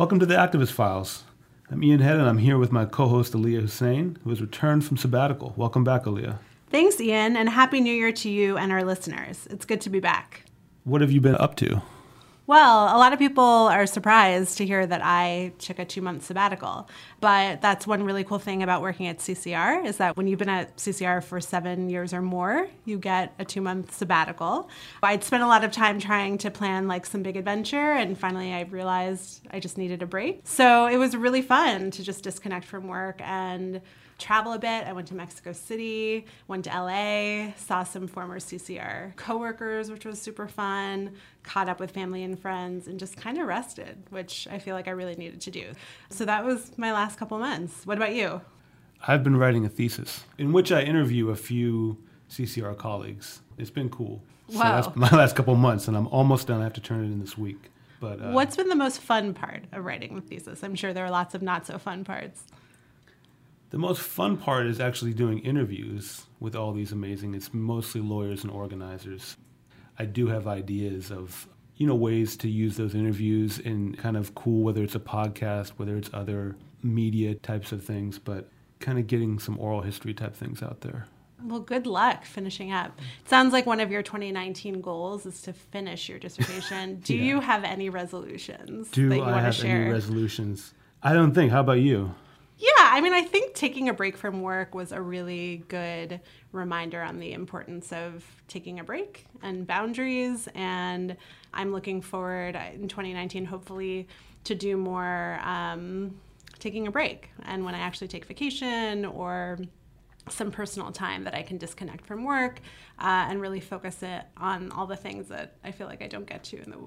Welcome to the Activist Files. I'm Ian Head, and I'm here with my co-host Aliyah Hussein, who has returned from sabbatical. Welcome back, Aliyah. Thanks, Ian, and Happy New Year to you and our listeners. It's good to be back. What have you been up to? Well, a lot of people are surprised to hear that I took a two month sabbatical. But that's one really cool thing about working at CCR is that when you've been at CCR for seven years or more, you get a two month sabbatical. I'd spent a lot of time trying to plan like some big adventure, and finally I realized I just needed a break. So it was really fun to just disconnect from work and travel a bit. I went to Mexico City, went to LA, saw some former CCR coworkers, which was super fun, caught up with family and friends, and just kind of rested, which I feel like I really needed to do. So that was my last couple months. What about you? I've been writing a thesis in which I interview a few CCR colleagues. It's been cool. Wow. So that's my last couple months, and I'm almost done. I have to turn it in this week. But uh, What's been the most fun part of writing the thesis? I'm sure there are lots of not so fun parts. The most fun part is actually doing interviews with all these amazing, it's mostly lawyers and organizers. I do have ideas of, you know, ways to use those interviews in kind of cool, whether it's a podcast, whether it's other media types of things, but kind of getting some oral history type things out there. Well, good luck finishing up. It sounds like one of your 2019 goals is to finish your dissertation. Do Yeah. you have any resolutions Do that you I want have to share? any resolutions? I don't think. How about you? Yeah, I mean, I think taking a break from work was a really good reminder on the importance of taking a break and boundaries. And I'm looking forward uh, in 2019, hopefully, to do more um, taking a break. And when I actually take vacation or some personal time that I can disconnect from work uh, and really focus it on all the things that I feel like I don't get to in the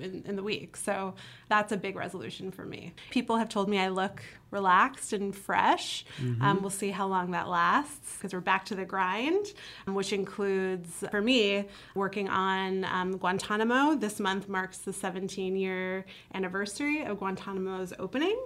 in, in the week. So that's a big resolution for me. People have told me I look relaxed and fresh. Um, we'll see how long that lasts because we're back to the grind, um, which includes for me working on um, Guantanamo. This month marks the 17 year anniversary of Guantanamo's opening.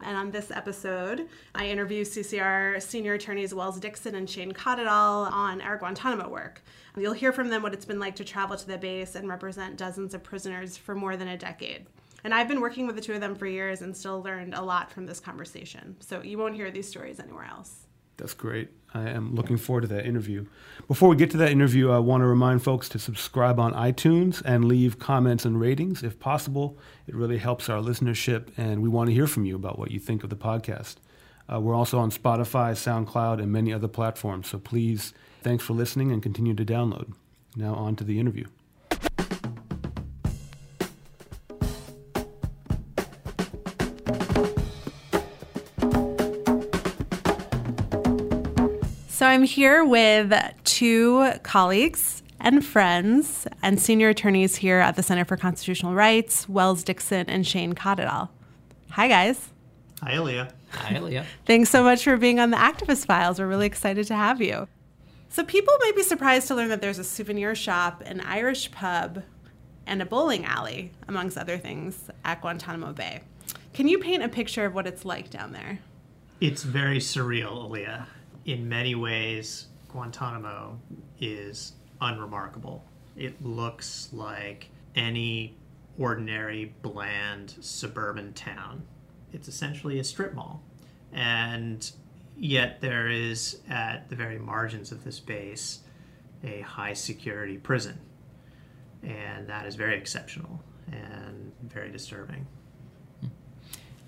And on this episode, I interview CCR senior attorneys Wells Dixon and Shane Kadidal on our Guantanamo work. You'll hear from them what it's been like to travel to the base and represent dozens of prisoners for more than a decade. And I've been working with the two of them for years and still learned a lot from this conversation. So you won't hear these stories anywhere else. That's great. I am looking forward to that interview. Before we get to that interview, I want to remind folks to subscribe on iTunes and leave comments and ratings if possible. It really helps our listenership, and we want to hear from you about what you think of the podcast. Uh, we're also on Spotify, SoundCloud, and many other platforms, so please, thanks for listening and continue to download. Now, on to the interview. I'm here with two colleagues and friends and senior attorneys here at the Center for Constitutional Rights, Wells Dixon and Shane Kadidal. Hi, guys. Hi, Elia. Hi, Leah. Thanks so much for being on the Activist Files. We're really excited to have you. So, people may be surprised to learn that there's a souvenir shop, an Irish pub, and a bowling alley, amongst other things, at Guantanamo Bay. Can you paint a picture of what it's like down there? It's very surreal, Elia. In many ways, Guantanamo is unremarkable. It looks like any ordinary, bland suburban town. It's essentially a strip mall. And yet, there is, at the very margins of this base, a high security prison. And that is very exceptional and very disturbing.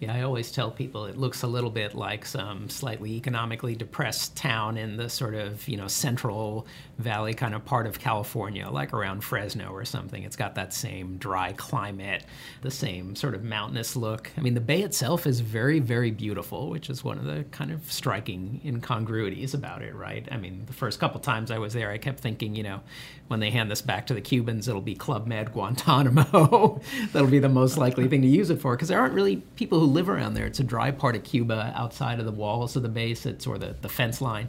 Yeah, I always tell people it looks a little bit like some slightly economically depressed town in the sort of, you know, central valley kind of part of California, like around Fresno or something. It's got that same dry climate, the same sort of mountainous look. I mean, the bay itself is very, very beautiful, which is one of the kind of striking incongruities about it, right? I mean, the first couple times I was there, I kept thinking, you know, when they hand this back to the Cubans, it'll be Club Med Guantanamo. That'll be the most likely thing to use it for because there aren't really people who live around there. It's a dry part of Cuba outside of the walls of the base. It's or the, the fence line.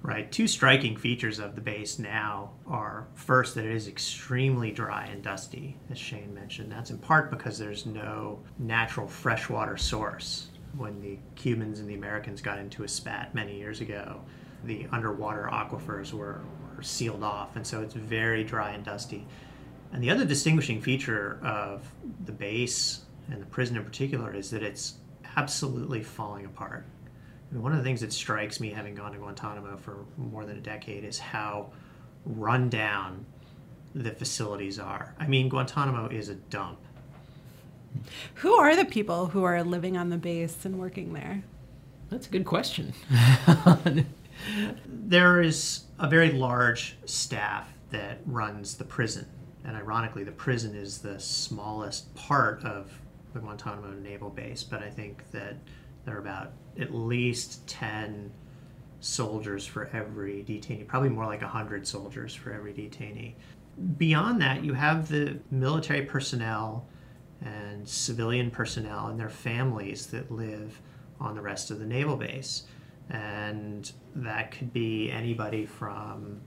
Right. Two striking features of the base now are first that it is extremely dry and dusty, as Shane mentioned. That's in part because there's no natural freshwater source. When the Cubans and the Americans got into a spat many years ago, the underwater aquifers were, were sealed off, and so it's very dry and dusty. And the other distinguishing feature of the base and the prison in particular is that it's absolutely falling apart. And one of the things that strikes me, having gone to Guantanamo for more than a decade, is how run down the facilities are. I mean, Guantanamo is a dump. Who are the people who are living on the base and working there? That's a good question. there is a very large staff that runs the prison. And ironically, the prison is the smallest part of the Guantanamo Naval Base, but I think that there are about at least 10 soldiers for every detainee, probably more like 100 soldiers for every detainee. Beyond that, you have the military personnel and civilian personnel and their families that live on the rest of the naval base. And that could be anybody from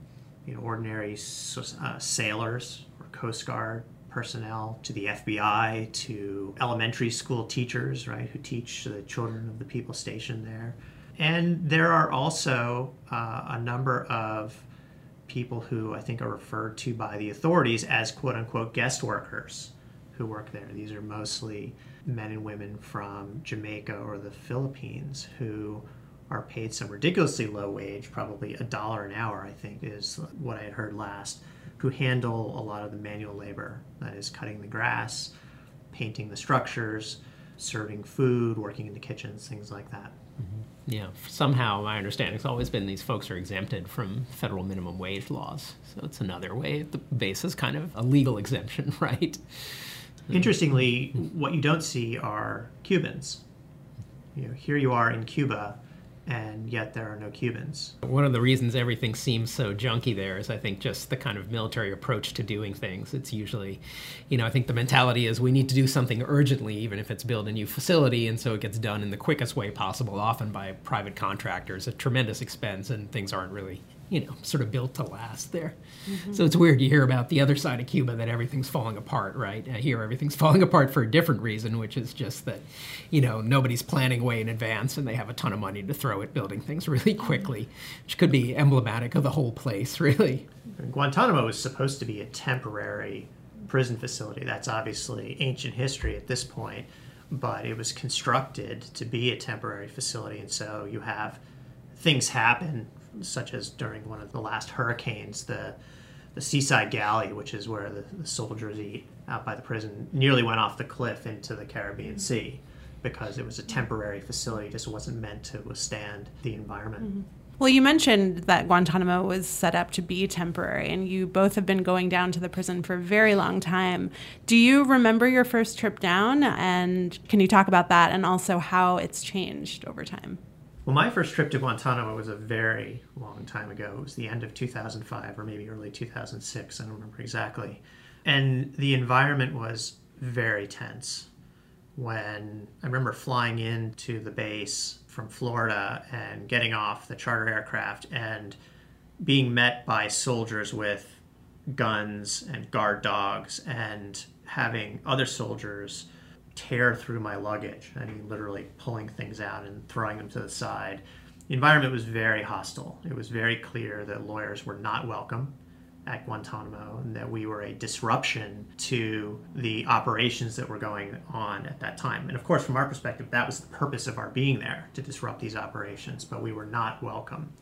you know, ordinary uh, sailors or Coast Guard personnel to the FBI to elementary school teachers, right, who teach the children of the people stationed there. And there are also uh, a number of people who I think are referred to by the authorities as quote unquote guest workers who work there. These are mostly men and women from Jamaica or the Philippines who are paid some ridiculously low wage, probably a dollar an hour, I think is what I had heard last, who handle a lot of the manual labor that is cutting the grass, painting the structures, serving food, working in the kitchens, things like that. Mm-hmm. Yeah, somehow my understanding has always been these folks are exempted from federal minimum wage laws. So it's another way. The base is kind of a legal exemption, right? Interestingly, what you don't see are Cubans. You know, here you are in Cuba, and yet there are no Cubans. One of the reasons everything seems so junky there is, I think, just the kind of military approach to doing things. It's usually, you know, I think the mentality is we need to do something urgently, even if it's build a new facility, and so it gets done in the quickest way possible, often by private contractors at tremendous expense, and things aren't really you know, sort of built to last there. Mm-hmm. So it's weird to hear about the other side of Cuba that everything's falling apart, right? I hear everything's falling apart for a different reason, which is just that, you know, nobody's planning way in advance and they have a ton of money to throw at building things really quickly, which could be emblematic of the whole place, really. Guantanamo is supposed to be a temporary prison facility. That's obviously ancient history at this point, but it was constructed to be a temporary facility. And so you have things happen such as during one of the last hurricanes, the the seaside galley, which is where the, the, soldiers eat out by the prison, nearly went off the cliff into the Caribbean Sea because it was a temporary facility, just wasn't meant to withstand the environment. Mm-hmm. Well, you mentioned that Guantanamo was set up to be temporary, and you both have been going down to the prison for a very long time. Do you remember your first trip down? And can you talk about that and also how it's changed over time? Well, my first trip to Guantanamo was a very long time ago. It was the end of 2005 or maybe early 2006. I don't remember exactly. And the environment was very tense. When I remember flying into the base from Florida and getting off the charter aircraft and being met by soldiers with guns and guard dogs and having other soldiers tear through my luggage. I mean, literally pulling things out and throwing them to the side. The environment was very hostile. It was very clear that lawyers were not welcome at Guantanamo and that we were a disruption to the operations that were going on at that time. And of course, from our perspective, that was the purpose of our being there to disrupt these operations, but we were not welcome.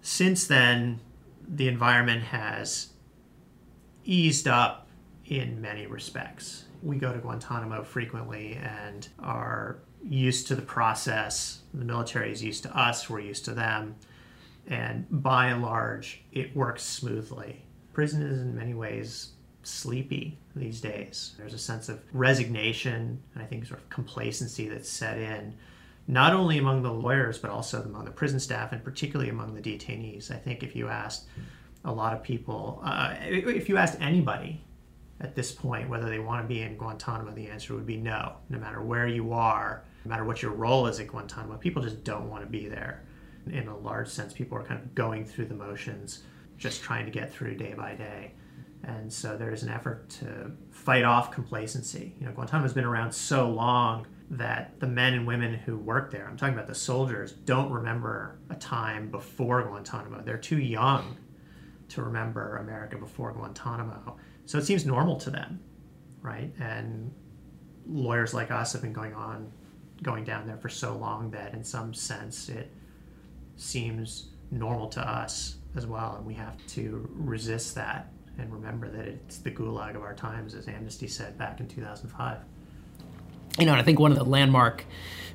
Since then, the environment has eased up in many respects we go to Guantanamo frequently and are used to the process. The military is used to us, we're used to them. And by and large, it works smoothly. Prison is in many ways sleepy these days. There's a sense of resignation and I think sort of complacency that's set in, not only among the lawyers, but also among the prison staff and particularly among the detainees. I think if you asked a lot of people, uh, if you asked anybody at this point whether they want to be in Guantanamo, the answer would be no. No matter where you are, no matter what your role is at Guantanamo, people just don't want to be there. In a large sense, people are kind of going through the motions, just trying to get through day by day. And so there's an effort to fight off complacency. You know, Guantanamo's been around so long that the men and women who work there, I'm talking about the soldiers, don't remember a time before Guantanamo. They're too young to remember America before Guantanamo. So it seems normal to them, right? And lawyers like us have been going on, going down there for so long that in some sense it seems normal to us as well, and we have to resist that and remember that it's the gulag of our times, as Amnesty said back in 2005 you know, and I think one of the landmark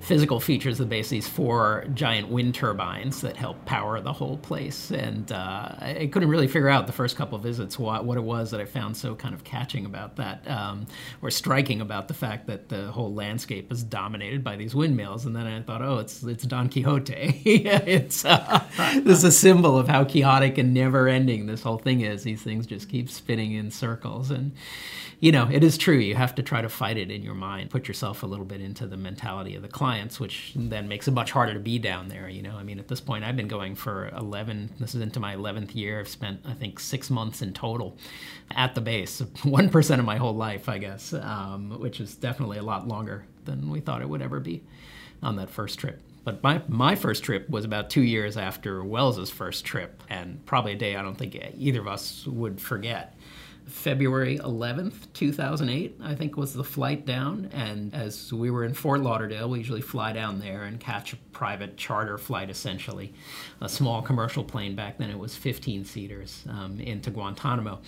physical features of the base these four giant wind turbines that help power the whole place. And uh, I couldn't really figure out the first couple of visits what, what it was that I found so kind of catching about that, um, or striking about the fact that the whole landscape is dominated by these windmills. And then I thought, oh, it's it's Don Quixote. it's uh, this is a symbol of how chaotic and never ending this whole thing is. These things just keep spinning in circles and you know, it is true. You have to try to fight it in your mind, put yourself a little bit into the mentality of the clients, which then makes it much harder to be down there. You know, I mean, at this point, I've been going for 11, this is into my 11th year. I've spent, I think, six months in total at the base, 1% of my whole life, I guess, um, which is definitely a lot longer than we thought it would ever be on that first trip. But my, my first trip was about two years after Wells's first trip, and probably a day I don't think either of us would forget. February 11th, 2008, I think was the flight down. And as we were in Fort Lauderdale, we usually fly down there and catch a private charter flight, essentially, a small commercial plane. Back then it was 15 seaters um, into Guantanamo.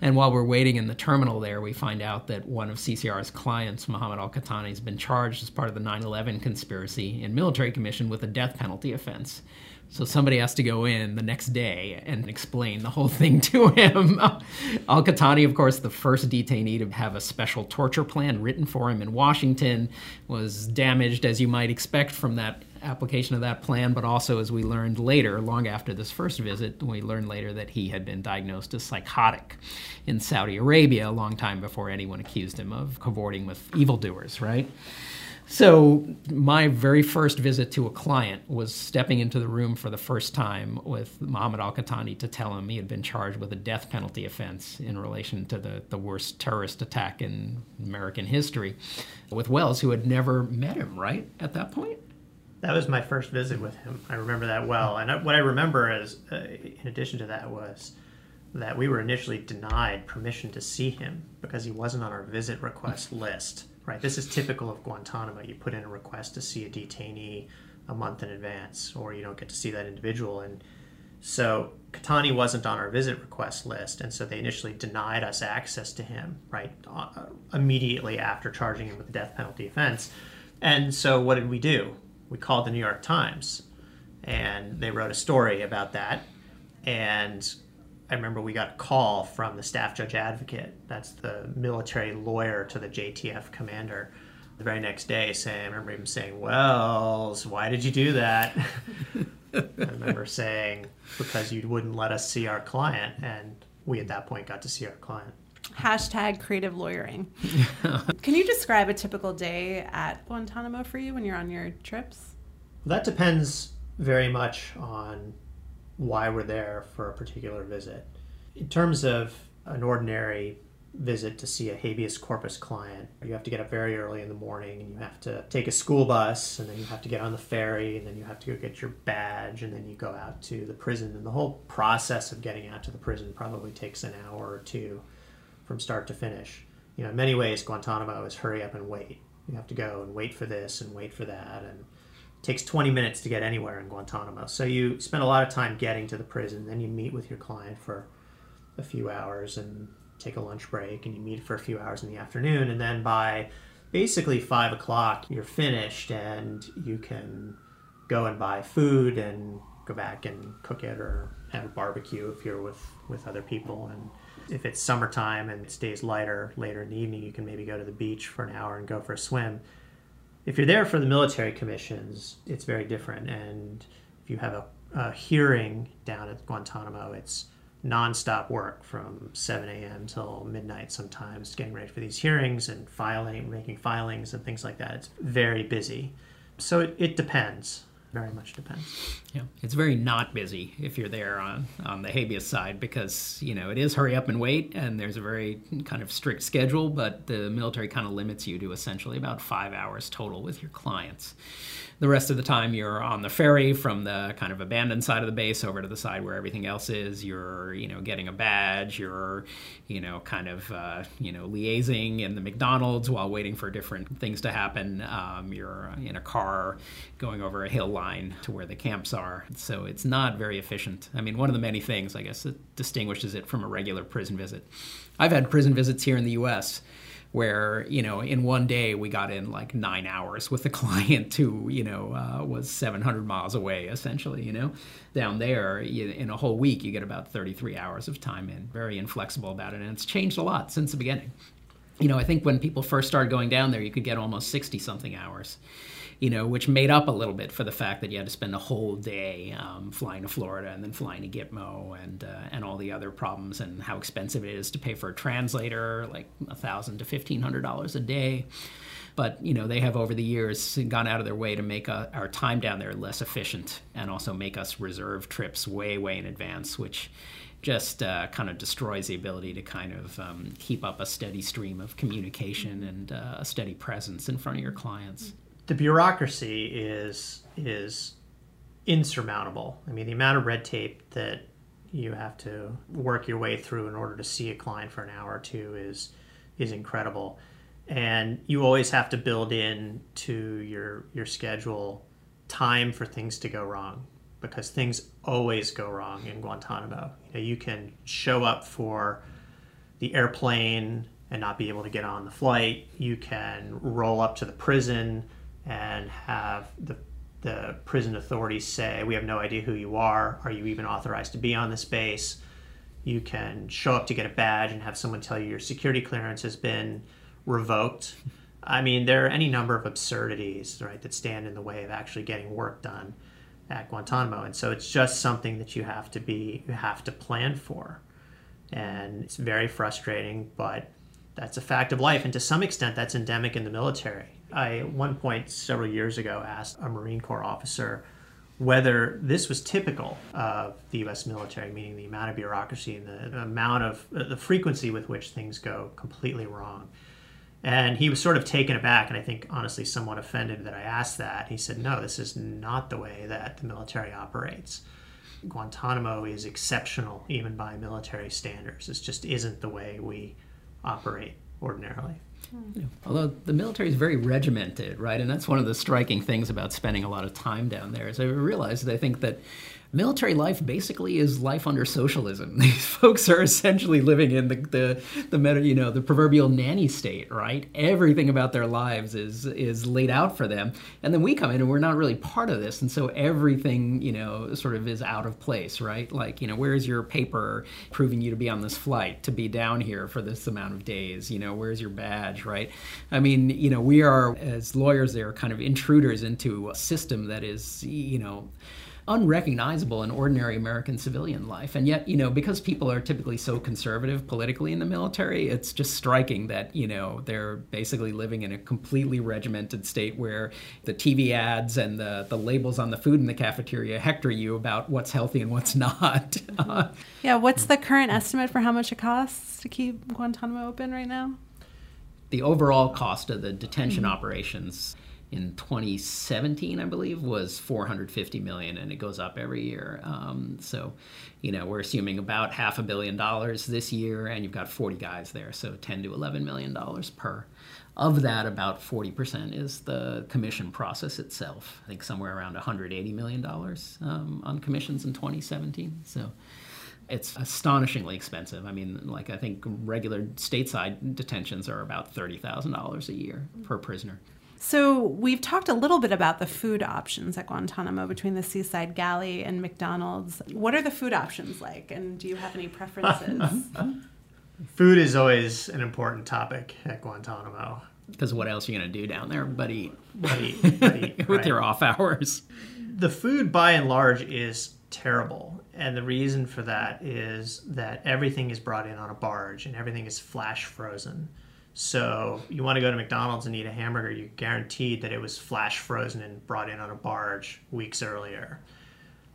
And while we're waiting in the terminal there, we find out that one of CCR's clients, Mohammed Al Qahtani, has been charged as part of the 9 11 conspiracy in military commission with a death penalty offense. So somebody has to go in the next day and explain the whole thing to him. Al Qahtani, of course, the first detainee to have a special torture plan written for him in Washington, was damaged, as you might expect from that application of that plan, but also, as we learned later, long after this first visit, we learned later that he had been diagnosed as psychotic in Saudi Arabia a long time before anyone accused him of cavorting with evildoers, right? So, my very first visit to a client was stepping into the room for the first time with Mohammed Al Qahtani to tell him he had been charged with a death penalty offense in relation to the, the worst terrorist attack in American history with Wells, who had never met him, right, at that point? That was my first visit with him. I remember that well. And what I remember is, uh, in addition to that, was that we were initially denied permission to see him because he wasn't on our visit request list. Right. This is typical of Guantanamo. You put in a request to see a detainee a month in advance, or you don't get to see that individual. And so Qahtani wasn't on our visit request list, and so they initially denied us access to him, right, uh, immediately after charging him with the death penalty offense. And so what did we do? We called the New York Times, and they wrote a story about that. And I remember we got a call from the staff judge advocate, that's the military lawyer to the JTF commander, the very next day saying, I remember him saying, Wells, why did you do that? I remember saying, because you wouldn't let us see our client. And we at that point got to see our client. Hashtag creative lawyering. Can you describe a typical day at Guantanamo for you when you're on your trips? Well, that depends very much on why we're there for a particular visit. In terms of an ordinary visit to see a habeas corpus client, you have to get up very early in the morning and you have to take a school bus and then you have to get on the ferry and then you have to go get your badge and then you go out to the prison. And the whole process of getting out to the prison probably takes an hour or two from start to finish. You know, in many ways, Guantanamo is hurry up and wait. You have to go and wait for this and wait for that and takes 20 minutes to get anywhere in Guantanamo. So you spend a lot of time getting to the prison, then you meet with your client for a few hours and take a lunch break, and you meet for a few hours in the afternoon, and then by basically five o'clock, you're finished and you can go and buy food and go back and cook it or have a barbecue if you're with, with other people. And if it's summertime and it stays lighter later in the evening, you can maybe go to the beach for an hour and go for a swim if you're there for the military commissions, it's very different. And if you have a, a hearing down at Guantanamo, it's nonstop work from 7 a.m. till midnight sometimes, getting ready for these hearings and filing, making filings and things like that. It's very busy. So it, it depends very much depends. Yeah, it's very not busy if you're there on on the habeas side because you know it is hurry up and wait, and there's a very kind of strict schedule, but the military kind of limits you to essentially about five hours total with your clients. The rest of the time you're on the ferry from the kind of abandoned side of the base over to the side where everything else is. You're, you know, getting a badge. You're, you know, kind of, uh, you know, liaising in the McDonald's while waiting for different things to happen. Um, you're in a car going over a hill line to where the camps are. So it's not very efficient. I mean, one of the many things, I guess, that distinguishes it from a regular prison visit. I've had prison visits here in the U.S where you know in one day we got in like nine hours with a client who you know uh, was 700 miles away essentially you know? Down there you, in a whole week you get about 33 hours of time in. Very inflexible about it and it's changed a lot since the beginning. You know i think when people first started going down there you could get almost 60 something hours you know, which made up a little bit for the fact that you had to spend a whole day um, flying to Florida and then flying to Gitmo and uh, and all the other problems and how expensive it is to pay for a translator, like a thousand to fifteen hundred dollars a day. But you know, they have over the years gone out of their way to make uh, our time down there less efficient and also make us reserve trips way, way in advance, which just uh, kind of destroys the ability to kind of um, keep up a steady stream of communication and uh, a steady presence in front of your clients the bureaucracy is is insurmountable. I mean, the amount of red tape that you have to work your way through in order to see a client for an hour or two is is incredible. And you always have to build in to your your schedule time for things to go wrong because things always go wrong in Guantanamo. You know, you can show up for the airplane and not be able to get on the flight. You can roll up to the prison and have the the prison authorities say, "We have no idea who you are. Are you even authorized to be on this base?" You can show up to get a badge and have someone tell you your security clearance has been revoked. I mean, there are any number of absurdities, right, that stand in the way of actually getting work done at Guantanamo, and so it's just something that you have to be, you have to plan for, and it's very frustrating, but that's a fact of life, and to some extent, that's endemic in the military I, at one point several years ago, asked a Marine Corps officer whether this was typical of the U.S. military, meaning the amount of bureaucracy and the, amount of uh, the frequency with which things go completely wrong. And he was sort of taken aback, and I think honestly somewhat offended that I asked that. He said, No, this is not the way that the military operates. Guantanamo is exceptional, even by military standards. This just isn't the way we operate ordinarily. Although the military is very regimented, right? And that's one of the striking things about spending a lot of time down there. Is I realized that I think that military life basically is life under socialism. These folks are essentially living in the the the meta, you know the proverbial nanny state, right? Everything about their lives is is laid out for them, and then we come in and we're not really part of this, and so everything you know sort of is out of place, right? Like you know where's your paper proving you to be on this flight to be down here for this amount of days? You know where's your badge, right? I mean you know we are as lawyers they are kind of intruders into a system that is you know unrecognizable in ordinary American civilian life. And yet, you know, because people are typically so conservative politically in the military, it's just striking that, you know, they're basically living in a completely regimented state where the TV ads and the, the labels on the food in the cafeteria hector you about what's healthy and what's not. yeah, what's the current estimate for how much it costs to keep Guantanamo open right now? The overall cost of the detention mm-hmm. operations in 2017, I believe, was 450 million, and it goes up every year. Um, so, you know, we're assuming about half a billion dollars this year, and you've got 40 guys there, so 10 to 11 million dollars per. Of that, about 40% is the commission process itself. I think somewhere around 180 million dollars um, on commissions in 2017. So it's astonishingly expensive. I mean, like I think regular stateside detentions are about thirty thousand dollars a year per prisoner. So we've talked a little bit about the food options at Guantanamo between the Seaside Galley and McDonald's. What are the food options like, and do you have any preferences? food is always an important topic at Guantanamo. Because what else are you going to do down there but eat? But eat, but eat With right. your off hours. The food, by and large, is terrible. And the reason for that is that everything is brought in on a barge and everything is flash frozen. So you want to go to McDonald's and eat a hamburger, you're guaranteed that it was flash frozen and brought in on a barge weeks earlier.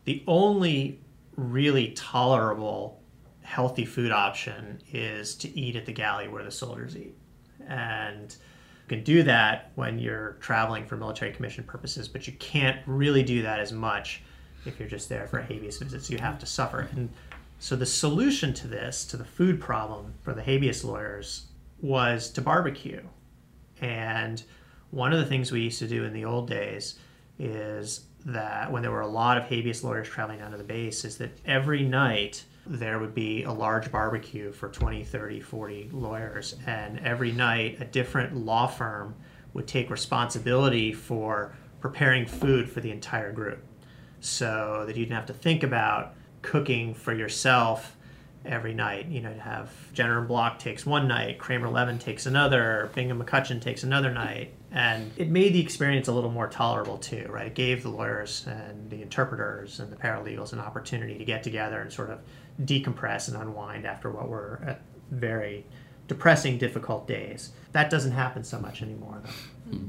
The only really tolerable healthy food option is to eat at the galley where the soldiers eat. And you can do that when you're traveling for military commission purposes, but you can't really do that as much if you're just there for habeas visits. You have to suffer. And so the solution to this, to the food problem for the habeas lawyers, was to barbecue. And one of the things we used to do in the old days is that when there were a lot of habeas lawyers traveling down to the base, is that every night there would be a large barbecue for 20, 30, 40 lawyers. And every night, a different law firm would take responsibility for preparing food for the entire group so that you didn't have to think about cooking for yourself every night. You know, to have Jenner and Block takes one night, Kramer Levin takes another, Bingham McCutchen takes another night. And it made the experience a little more tolerable too, right? It gave the lawyers and the interpreters and the paralegals an opportunity to get together and sort of decompress and unwind after what were uh, very depressing, difficult days. That doesn't happen so much anymore, though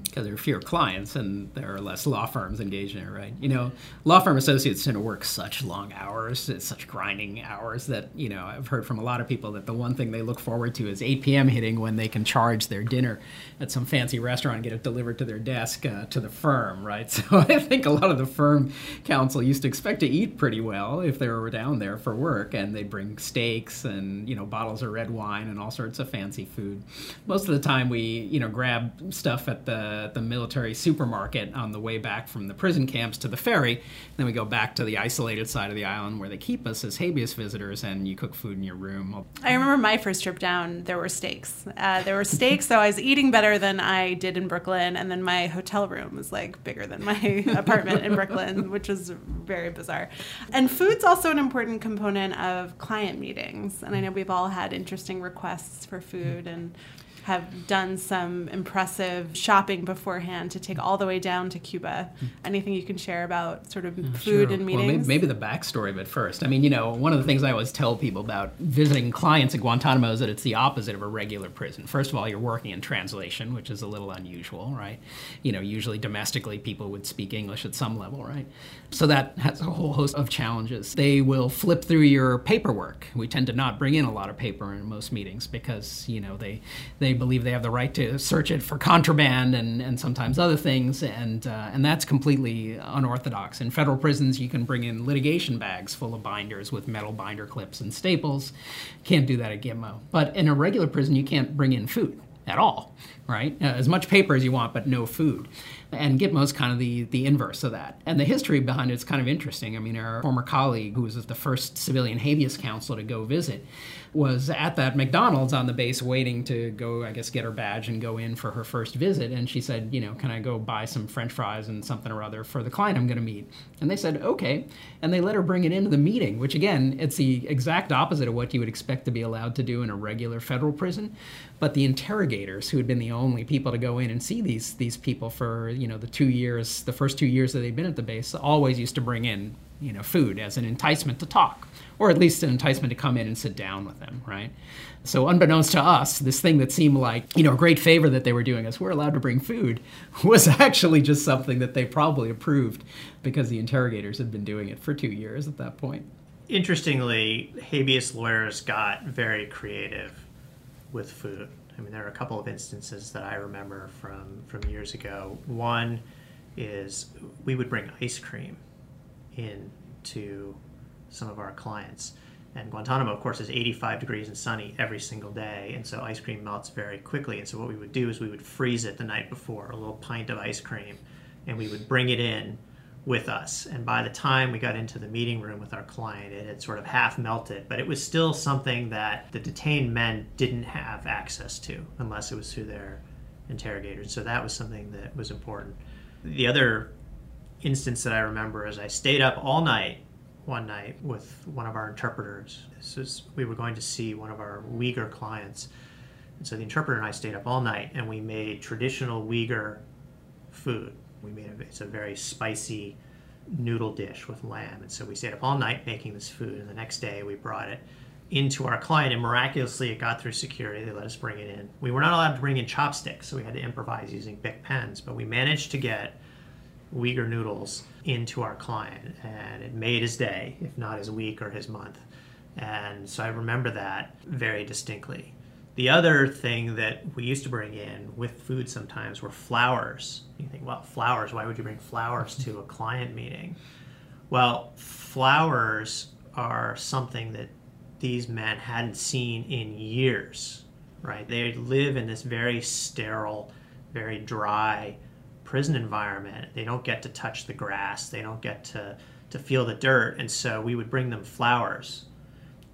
because there are fewer clients and there are less law firms engaged in it, right? You know, law firm associates tend to work such long hours, such grinding hours that, you know, I've heard from a lot of people that the one thing they look forward to is 8 p.m. hitting when they can charge their dinner at some fancy restaurant and get it delivered to their desk uh, to the firm, right? So I think a lot of the firm counsel used to expect to eat pretty well if they were down there for work and they'd bring steaks and, you know, bottles of red wine and all sorts of fancy food. Most of the time we, you know, grab stuff at the the military supermarket on the way back from the prison camps to the ferry. Then we go back to the isolated side of the island where they keep us as habeas visitors, and you cook food in your room. I remember my first trip down. There were steaks. Uh, there were steaks, so I was eating better than I did in Brooklyn, and then my hotel room was like bigger than my apartment in Brooklyn, which was very bizarre. And food's also an important component of client meetings, and I know we've all had interesting requests for food and have done some impressive shopping beforehand to take all the way down to Cuba. Hmm. Anything you can share about sort of food sure. and meetings? Well, maybe, maybe, the backstory of it first. I mean, you know, one of the things I always tell people about visiting clients at Guantanamo is that it's the opposite of a regular prison. First of all, you're working in translation, which is a little unusual, right? You know, usually domestically people would speak English at some level, right? So that has a whole host of challenges. They will flip through your paperwork. We tend to not bring in a lot of paper in most meetings because, you know, they they believe they have the right to search it for contraband and, and sometimes other things, and uh, and that's completely unorthodox. In federal prisons, you can bring in litigation bags full of binders with metal binder clips and staples. Can't do that at Gitmo. But in a regular prison, you can't bring in food at all, right? Uh, as much paper as you want, but no food. And Gitmo's kind of the, the inverse of that. And the history behind it is kind of interesting. I mean, our former colleague, who was the first civilian habeas counsel to go visit, was at that McDonald's on the base waiting to go, I guess, get her badge and go in for her first visit. And she said, you know, can I go buy some french fries and something or other for the client I'm going to meet? And they said, okay. And they let her bring it into the meeting, which again, it's the exact opposite of what you would expect to be allowed to do in a regular federal prison. But the interrogators, who had been the only people to go in and see these, these people for, you know, the two years, the first two years that they've been at the base, always used to bring in, you know, food as an enticement to talk or at least an enticement to come in and sit down with them, right? So, unbeknownst to us, this thing that seemed like, you know, a great favor that they were doing us, we're allowed to bring food, was actually just something that they probably approved because the interrogators had been doing it for two years at that point. Interestingly, habeas lawyers got very creative with food. I mean, there are a couple of instances that I remember from, from years ago. One is we would bring ice cream in to some of our clients. And Guantanamo, of course, is 85 degrees and sunny every single day, and so ice cream melts very quickly. And so what we would do is we would freeze it the night before, a little pint of ice cream, and we would bring it in with us. And by the time we got into the meeting room with our client, it had sort of half melted, but it was still something that the detained men didn't have access to unless it was through their interrogators. So that was something that was important. The other instance that I remember is I stayed up all night one night with one of our interpreters. This is we were going to see one of our Uyghur clients, and so the interpreter and I stayed up all night, and we made traditional Uyghur food. We made a, it's a very spicy noodle dish with lamb, and so we stayed up all night making this food, and the next day we brought it into our client, and miraculously it got through security. They let us bring it in. We were not allowed to bring in chopsticks, so we had to improvise using big pens, but we managed to get Uyghur noodles into our client, and it made his day, if not his week or his month. And so I remember that very distinctly. The other thing that we used to bring in with food sometimes were flowers. You think, well, flowers, why would you bring flowers to a client meeting? Well, flowers are something that these men hadn't seen in years, right? They live in this very sterile, very dry prison environment. They don't get to touch the grass, they don't get to, to feel the dirt. And so we would bring them flowers,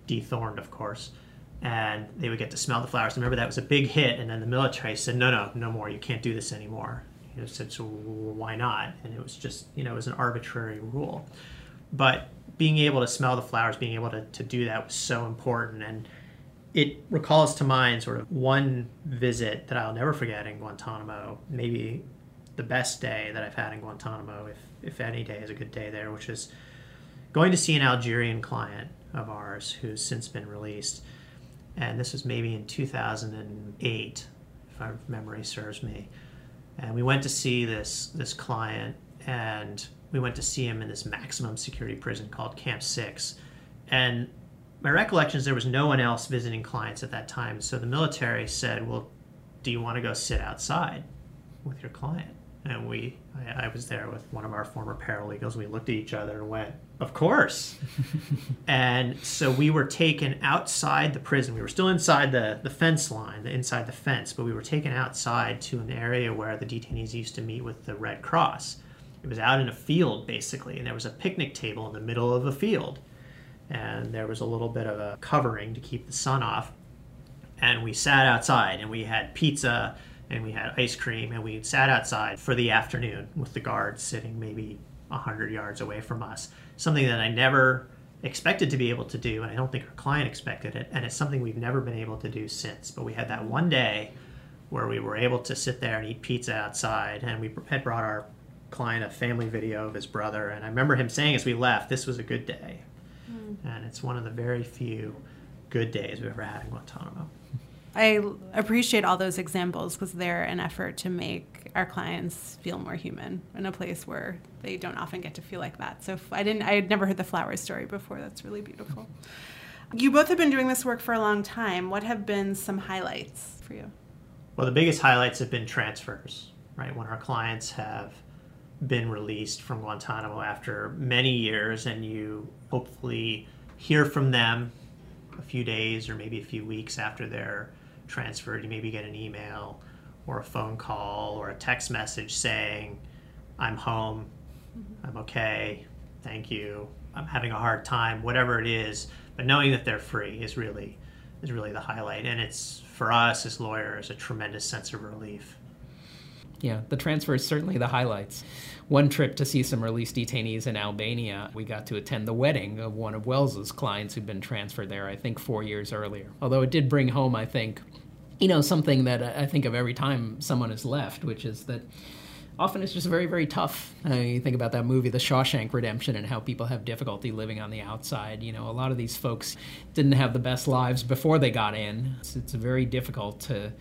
dethorned, of course, and they would get to smell the flowers. Remember, that was a big hit. And then the military said, no, no, no more. You can't do this anymore. You know, said, so why not? And it was just, you know, it was an arbitrary rule. But being able to smell the flowers, being able to, to do that was so important. And it recalls to mind sort of one visit that I'll never forget in Guantanamo, maybe the best day that I've had in Guantanamo, if, if any day is a good day there, which is going to see an Algerian client of ours who's since been released. And this was maybe in 2008, if my memory serves me. And we went to see this, this client, and we went to see him in this maximum security prison called Camp 6. And my recollection is there was no one else visiting clients at that time. So the military said, Well, do you want to go sit outside with your client? And we, I, I was there with one of our former paralegals. We looked at each other and went, Of course. and so we were taken outside the prison. We were still inside the, the fence line, inside the fence, but we were taken outside to an area where the detainees used to meet with the Red Cross. It was out in a field, basically, and there was a picnic table in the middle of a field and there was a little bit of a covering to keep the sun off. And we sat outside and we had pizza and we had ice cream and we sat outside for the afternoon with the guards sitting maybe 100 yards away from us. Something that I never expected to be able to do, and I don't think our client expected it. And it's something we've never been able to do since. But we had that one day where we were able to sit there and eat pizza outside, and we had brought our client a family video of his brother. And I remember him saying as we left, this was a good day hmm. and it's one of the very few good days we've ever had in Guantanamo. I appreciate all those examples because they're an effort to make our clients feel more human in a place where they don't often get to feel like that. So I didn't, I had never heard the flower story before. That's really beautiful. You both have been doing this work for a long time. What have been some highlights for you? Well, the biggest highlights have been transfers, right? When our clients have been released from Guantanamo after many years, and you hopefully hear from them a few days or maybe a few weeks after they're transferred. You maybe get an email or a phone call or a text message saying, I'm home, mm-hmm. I'm okay, thank you, I'm having a hard time, whatever it is. But knowing that they're free is really is really the highlight. And it's for us as lawyers a tremendous sense of relief. Yeah, the transfer is certainly the highlights. One trip to see some released detainees in Albania, we got to attend the wedding of one of Wells's clients who'd been transferred there, I think, four years earlier. Although it did bring home, I think, you know, something that I think of every time someone is left, which is that often it's just very, very tough. I mean, you think about that movie, The Shawshank Redemption, and how people have difficulty living on the outside. You know, a lot of these folks didn't have the best lives before they got in. It's, it's very difficult to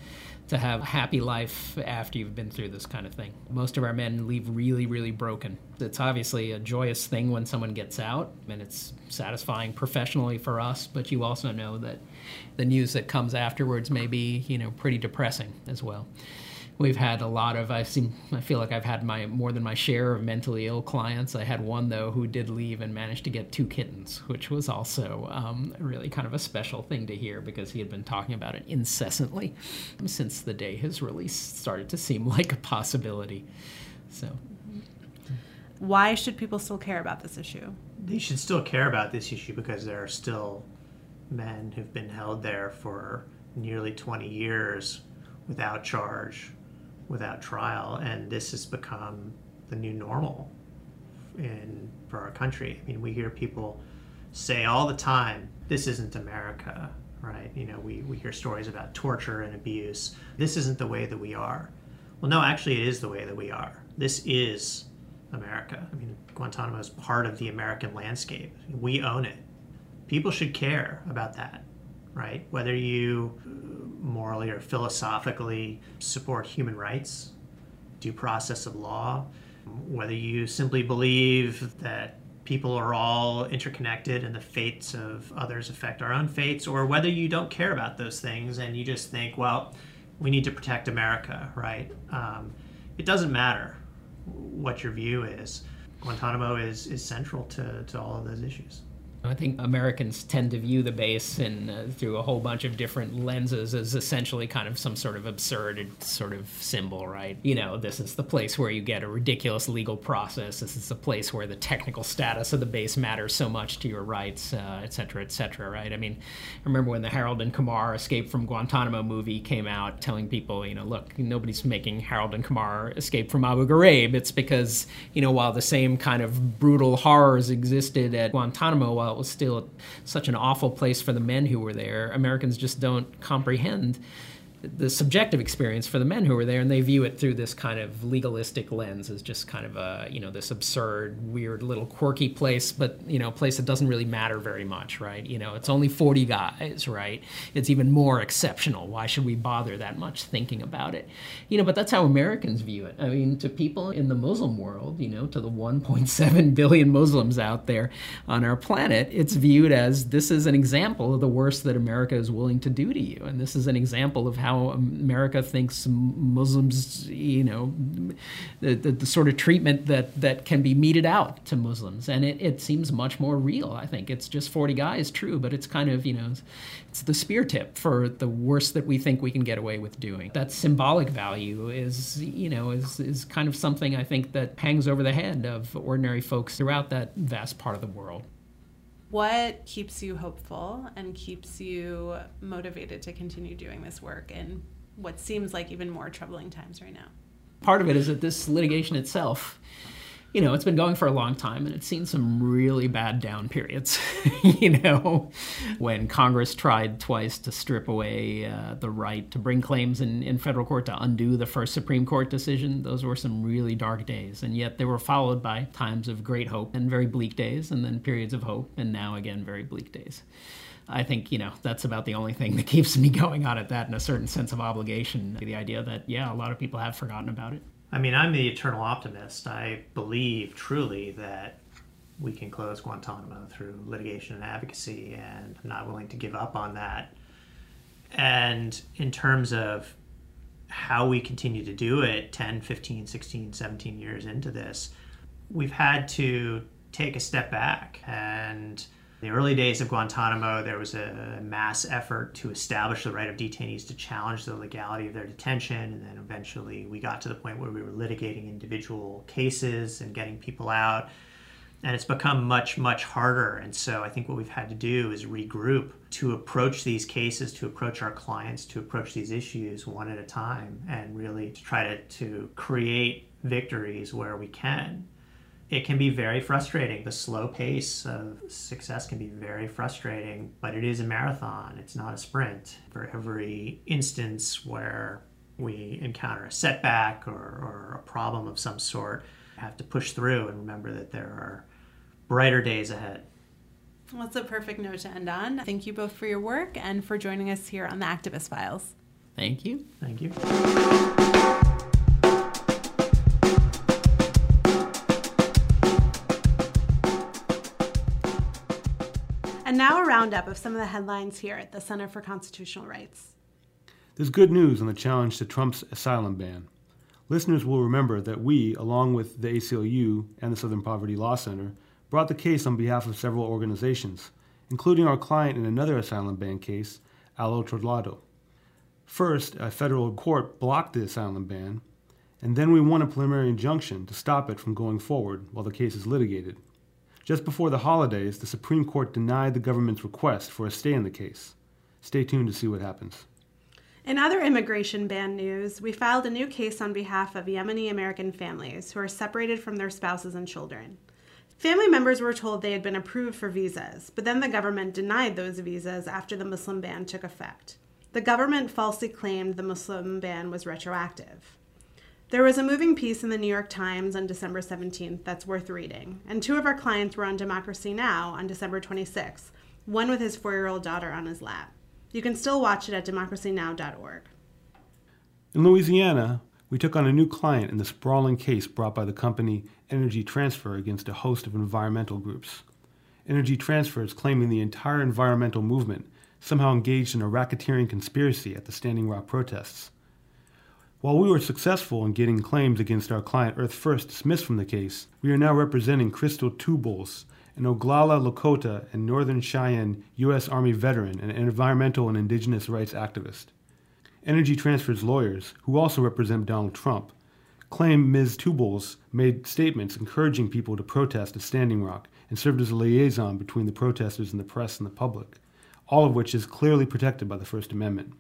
to have a happy life after you've been through this kind of thing. Most of our men leave really, really broken. It's obviously a joyous thing when someone gets out, and it's satisfying professionally for us, but you also know that the news that comes afterwards may be, you know, pretty depressing as well we've had a lot of i seem i feel like i've had my more than my share of mentally ill clients. I had one though who did leave and managed to get two kittens which was also um, really kind of a special thing to hear because he had been talking about it incessantly since the day his release started to seem like a possibility. So. Why should people still care about this issue? They should still care about this issue because there are still men who've been held there for nearly 20 years without charge without trial, and this has become the new normal in for our country. I mean, we hear people say all the time, "This isn't America." Right? You know, we, we hear stories about torture and abuse. This isn't the way that we are. Well, no, actually, it is the way that we are. This is America. I mean, Guantanamo is part of the American landscape. We own it. People should care about that, right? Whether you morally or philosophically support human rights, due process of law, whether you simply believe that people are all interconnected and the fates of others affect our own fates, or whether you don't care about those things and you just think, well, we need to protect America, right? Um, it doesn't matter what your view is. Guantanamo is, is central to, to all of those issues. I think Americans tend to view the base uh, through a whole bunch of different lenses as essentially kind of some sort of absurd sort of symbol, right? You know, this is the place where you get a ridiculous legal process. This is the place where the technical status of the base matters so much to your rights, uh, et cetera, et cetera, right? I mean, I remember when the Harold and Kumar Escape from Guantanamo movie came out, telling people, you know, look, nobody's making Harold and Kumar Escape from Abu Ghraib. It's because, you know, while the same kind of brutal horrors existed at Guantanamo, while it was still such an awful place for the men who were there, Americans just don't comprehend the subjective experience for the men who were there, and they view it through this kind of legalistic lens as just kind of a you know this absurd, weird little quirky place, but you know a place that doesn't really matter very much, right? You know, it's only forty guys, right? It's even more exceptional. Why should we bother that much thinking about it? You know, but that's how Americans view it. I mean, to people in the Muslim world, you know, to the 1.7 billion Muslims out there on our planet, it's viewed as this is an example of the worst that America is willing to do to you, and this is an example of how how America thinks Muslims, you know, the, the, the, sort of treatment that, that can be meted out to Muslims. And it, it seems much more real, I think. It's just 40 guys, true, but it's kind of, you know, it's the spear tip for the worst that we think we can get away with doing. That symbolic value is, you know, is, is kind of something I think that hangs over the head of ordinary folks throughout that vast part of the world. What keeps you hopeful and keeps you motivated to continue doing this work in what seems like even more troubling times right now? Part of it is that this litigation itself you know, it's been going for a long time and it's seen some really bad down periods. you know, when Congress tried twice to strip away uh, the right to bring claims in, in federal court to undo the first Supreme Court decision, those were some really dark days. And yet they were followed by times of great hope and very bleak days, and then periods of hope, and now again, very bleak days. I think, you know, that's about the only thing that keeps me going on at that and a certain sense of obligation. The idea that, yeah, a lot of people have forgotten about it. I mean, I'm the eternal optimist. I believe truly that we can close Guantanamo through litigation and advocacy, and I'm not willing to give up on that. And in terms of how we continue to do it 10, 15, 16, 17 years into this, we've had to take a step back and in the early days of Guantanamo, there was a mass effort to establish the right of detainees to challenge the legality of their detention. And then eventually we got to the point where we were litigating individual cases and getting people out. And it's become much, much harder. And so I think what we've had to do is regroup to approach these cases, to approach our clients, to approach these issues one at a time, and really to try to, to create victories where we can it can be very frustrating. The slow pace of success can be very frustrating, but it is a marathon. It's not a sprint. For every instance where we encounter a setback or, or a problem of some sort, have to push through and remember that there are brighter days ahead. Well, that's a perfect note to end on. Thank you both for your work and for joining us here on the Activist Files. Thank you. Thank you. Roundup of some of the headlines here at the Center for Constitutional Rights. There's good news on the challenge to Trump's asylum ban. Listeners will remember that we, along with the ACLU and the Southern Poverty Law Center, brought the case on behalf of several organizations, including our client in another asylum ban case, Al Otro Lado. First, a federal court blocked the asylum ban, and then we won a preliminary injunction to stop it from going forward while the case is litigated. Just before the holidays, the Supreme Court denied the government's request for a stay in the case. Stay tuned to see what happens. In other immigration ban news, we filed a new case on behalf of Yemeni American families who are separated from their spouses and children. Family members were told they had been approved for visas, but then the government denied those visas after the Muslim ban took effect. The government falsely claimed the Muslim ban was retroactive. There was a moving piece in the New York Times on December 17th that's worth reading, and two of our clients were on Democracy Now! on December 26th, one with his four year old daughter on his lap. You can still watch it at democracynow.org. In Louisiana, We took on a new client in the sprawling case brought by the company Energy Transfer against a host of environmental groups. Energy Transfer is claiming the entire environmental movement somehow engaged in a racketeering conspiracy at the Standing Rock protests. While we were successful in getting claims against our client Earth First dismissed from the case, we are now representing Krystal Tubols, an Oglala Lakota and Northern Cheyenne U.S. Army veteran and environmental and indigenous rights activist. Energy Transfer's lawyers, who also represent Donald Trump, claim Ms. Two Bulls made statements encouraging people to protest at Standing Rock and served as a liaison between the protesters and the press and the public, all of which is clearly protected by the First Amendment.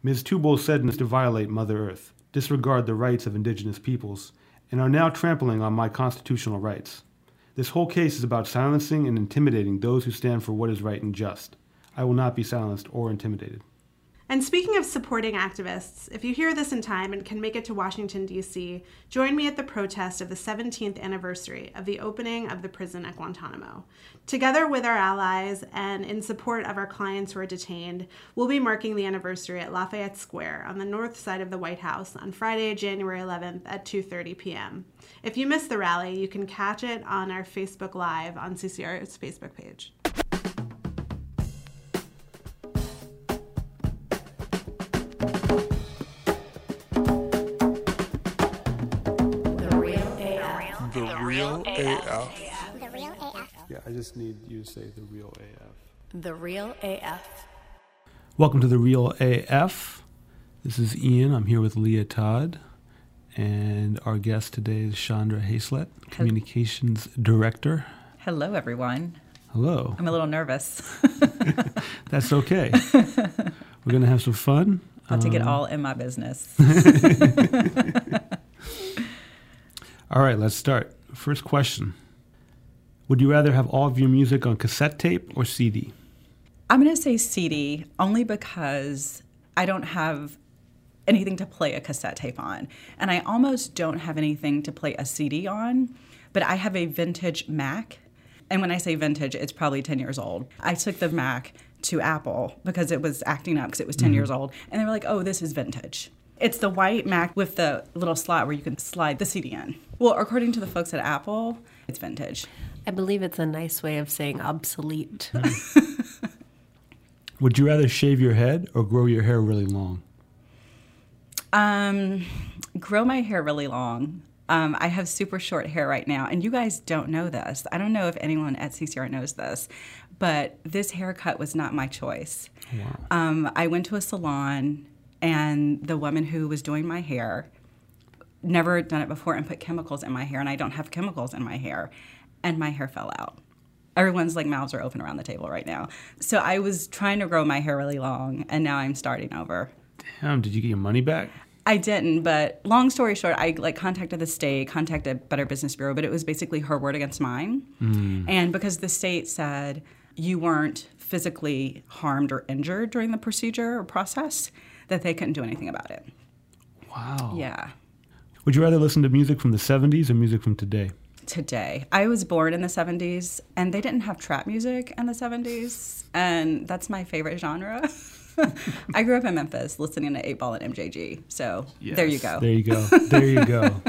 Ms. Two Bulls said to violate Mother Earth, disregard the rights of indigenous peoples, and are now trampling on my constitutional rights. This whole case is about silencing and intimidating those who stand for what is right and just. I will not be silenced or intimidated. And speaking of supporting activists, if you hear this in time and can make it to Washington, D.C., join me at the protest of the 17th anniversary of the opening of the prison at Guantanamo. Together with our allies and in support of our clients who are detained, we'll be marking the anniversary at Lafayette Square on the north side of the White House on Friday, January 11th at 2:30 p.m. If you missed the rally, you can catch it on our Facebook Live on CCR's Facebook page. I just need you to say the real AF. The real AF. Welcome to the Real AF. This is Ian. I'm here with Leah Todd. And our guest today is Chandra Hayslett, Communications Director. Hello, everyone. Hello. I'm a little nervous. That's okay. We're going to have some fun. I'll take it Um, all in my business. All right, let's start. First question Would you rather have all of your music on cassette tape or CD? I'm going to say CD only because I don't have anything to play a cassette tape on. And I almost don't have anything to play a CD on, but I have a vintage Mac. And when I say vintage, it's probably 10 years old. I took the Mac to Apple because it was acting up because it was 10 mm-hmm. years old. And they were like, oh, this is vintage. It's the white Mac with the little slot where you can slide the CD in. Well, according to the folks at Apple, it's vintage. I believe it's a nice way of saying obsolete. Would you rather shave your head or grow your hair really long? Um, grow my hair really long. Um, I have super short hair right now, and you guys don't know this. I don't know if anyone at CCR knows this, but this haircut was not my choice. Um, I went to a salon, and the woman who was doing my hair never done it before and put chemicals in my hair, and I don't have chemicals in my hair, and my hair fell out. Everyone's like mouths are open around the table right now. So I was trying to grow my hair really long, and now I'm starting over. Damn, did you get your money back? I didn't, but long story short, I like contacted the state, contacted Better Business Bureau, but it was basically her word against mine. Hmm. And because the state said you weren't physically harmed or injured during the procedure or process, that they couldn't do anything about it. Wow. Yeah. Would you rather listen to music from the 70s or music from today? Today. I was born in the 70s and they didn't have trap music in the 70s, and that's my favorite genre. I grew up in Memphis listening to 8 Ball and MJG. So there you go. There you go. There you go.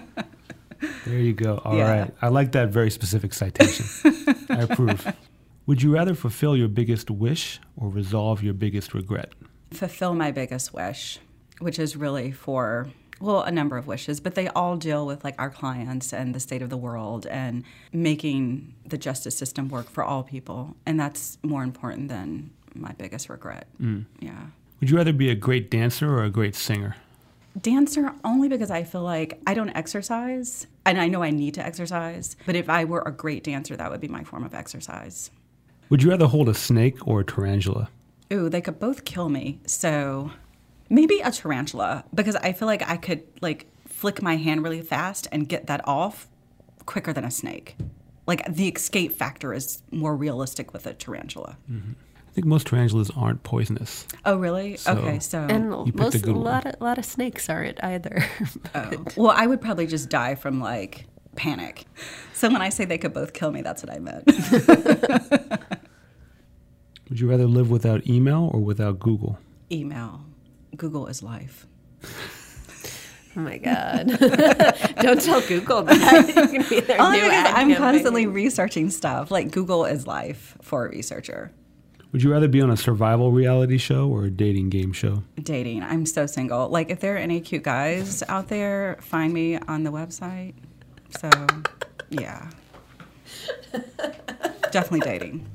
there you go. All right. Yeah. I like that very specific citation. I approve. Would you rather fulfill your biggest wish or resolve your biggest regret? fulfill my biggest wish, which is really for well a number of wishes, but they all deal with like our clients and the state of the world and making the justice system work for all people, and that's more important than my biggest regret. Mm. Yeah. Would you rather be a great dancer or a great singer? Dancer only because I feel like I don't exercise and I know I need to exercise, but if I were a great dancer, that would be my form of exercise. Would you rather hold a snake or a tarantula? Ooh, they could both kill me. So maybe a tarantula because I feel like I could like flick my hand really fast and get that off quicker than a snake. Like the escape factor is more realistic with a tarantula. Mm-hmm. I think most tarantulas aren't poisonous. Oh, really? So- okay, so And You picked a most a good one. lot of lot of snakes aren't either. oh. well, I would probably just die from like panic. So when I say they could both kill me, that's what I meant. Would you rather live without email or without Google? Email. Google is life. Oh my god! Don't tell Google that you can be their new ad I'm constantly researching stuff. Like Google is life for a researcher. Would you rather be on a survival reality show or a dating game show? Dating. I'm so single. Like if there are any cute guys out there, find me on the website. So, yeah. Definitely dating.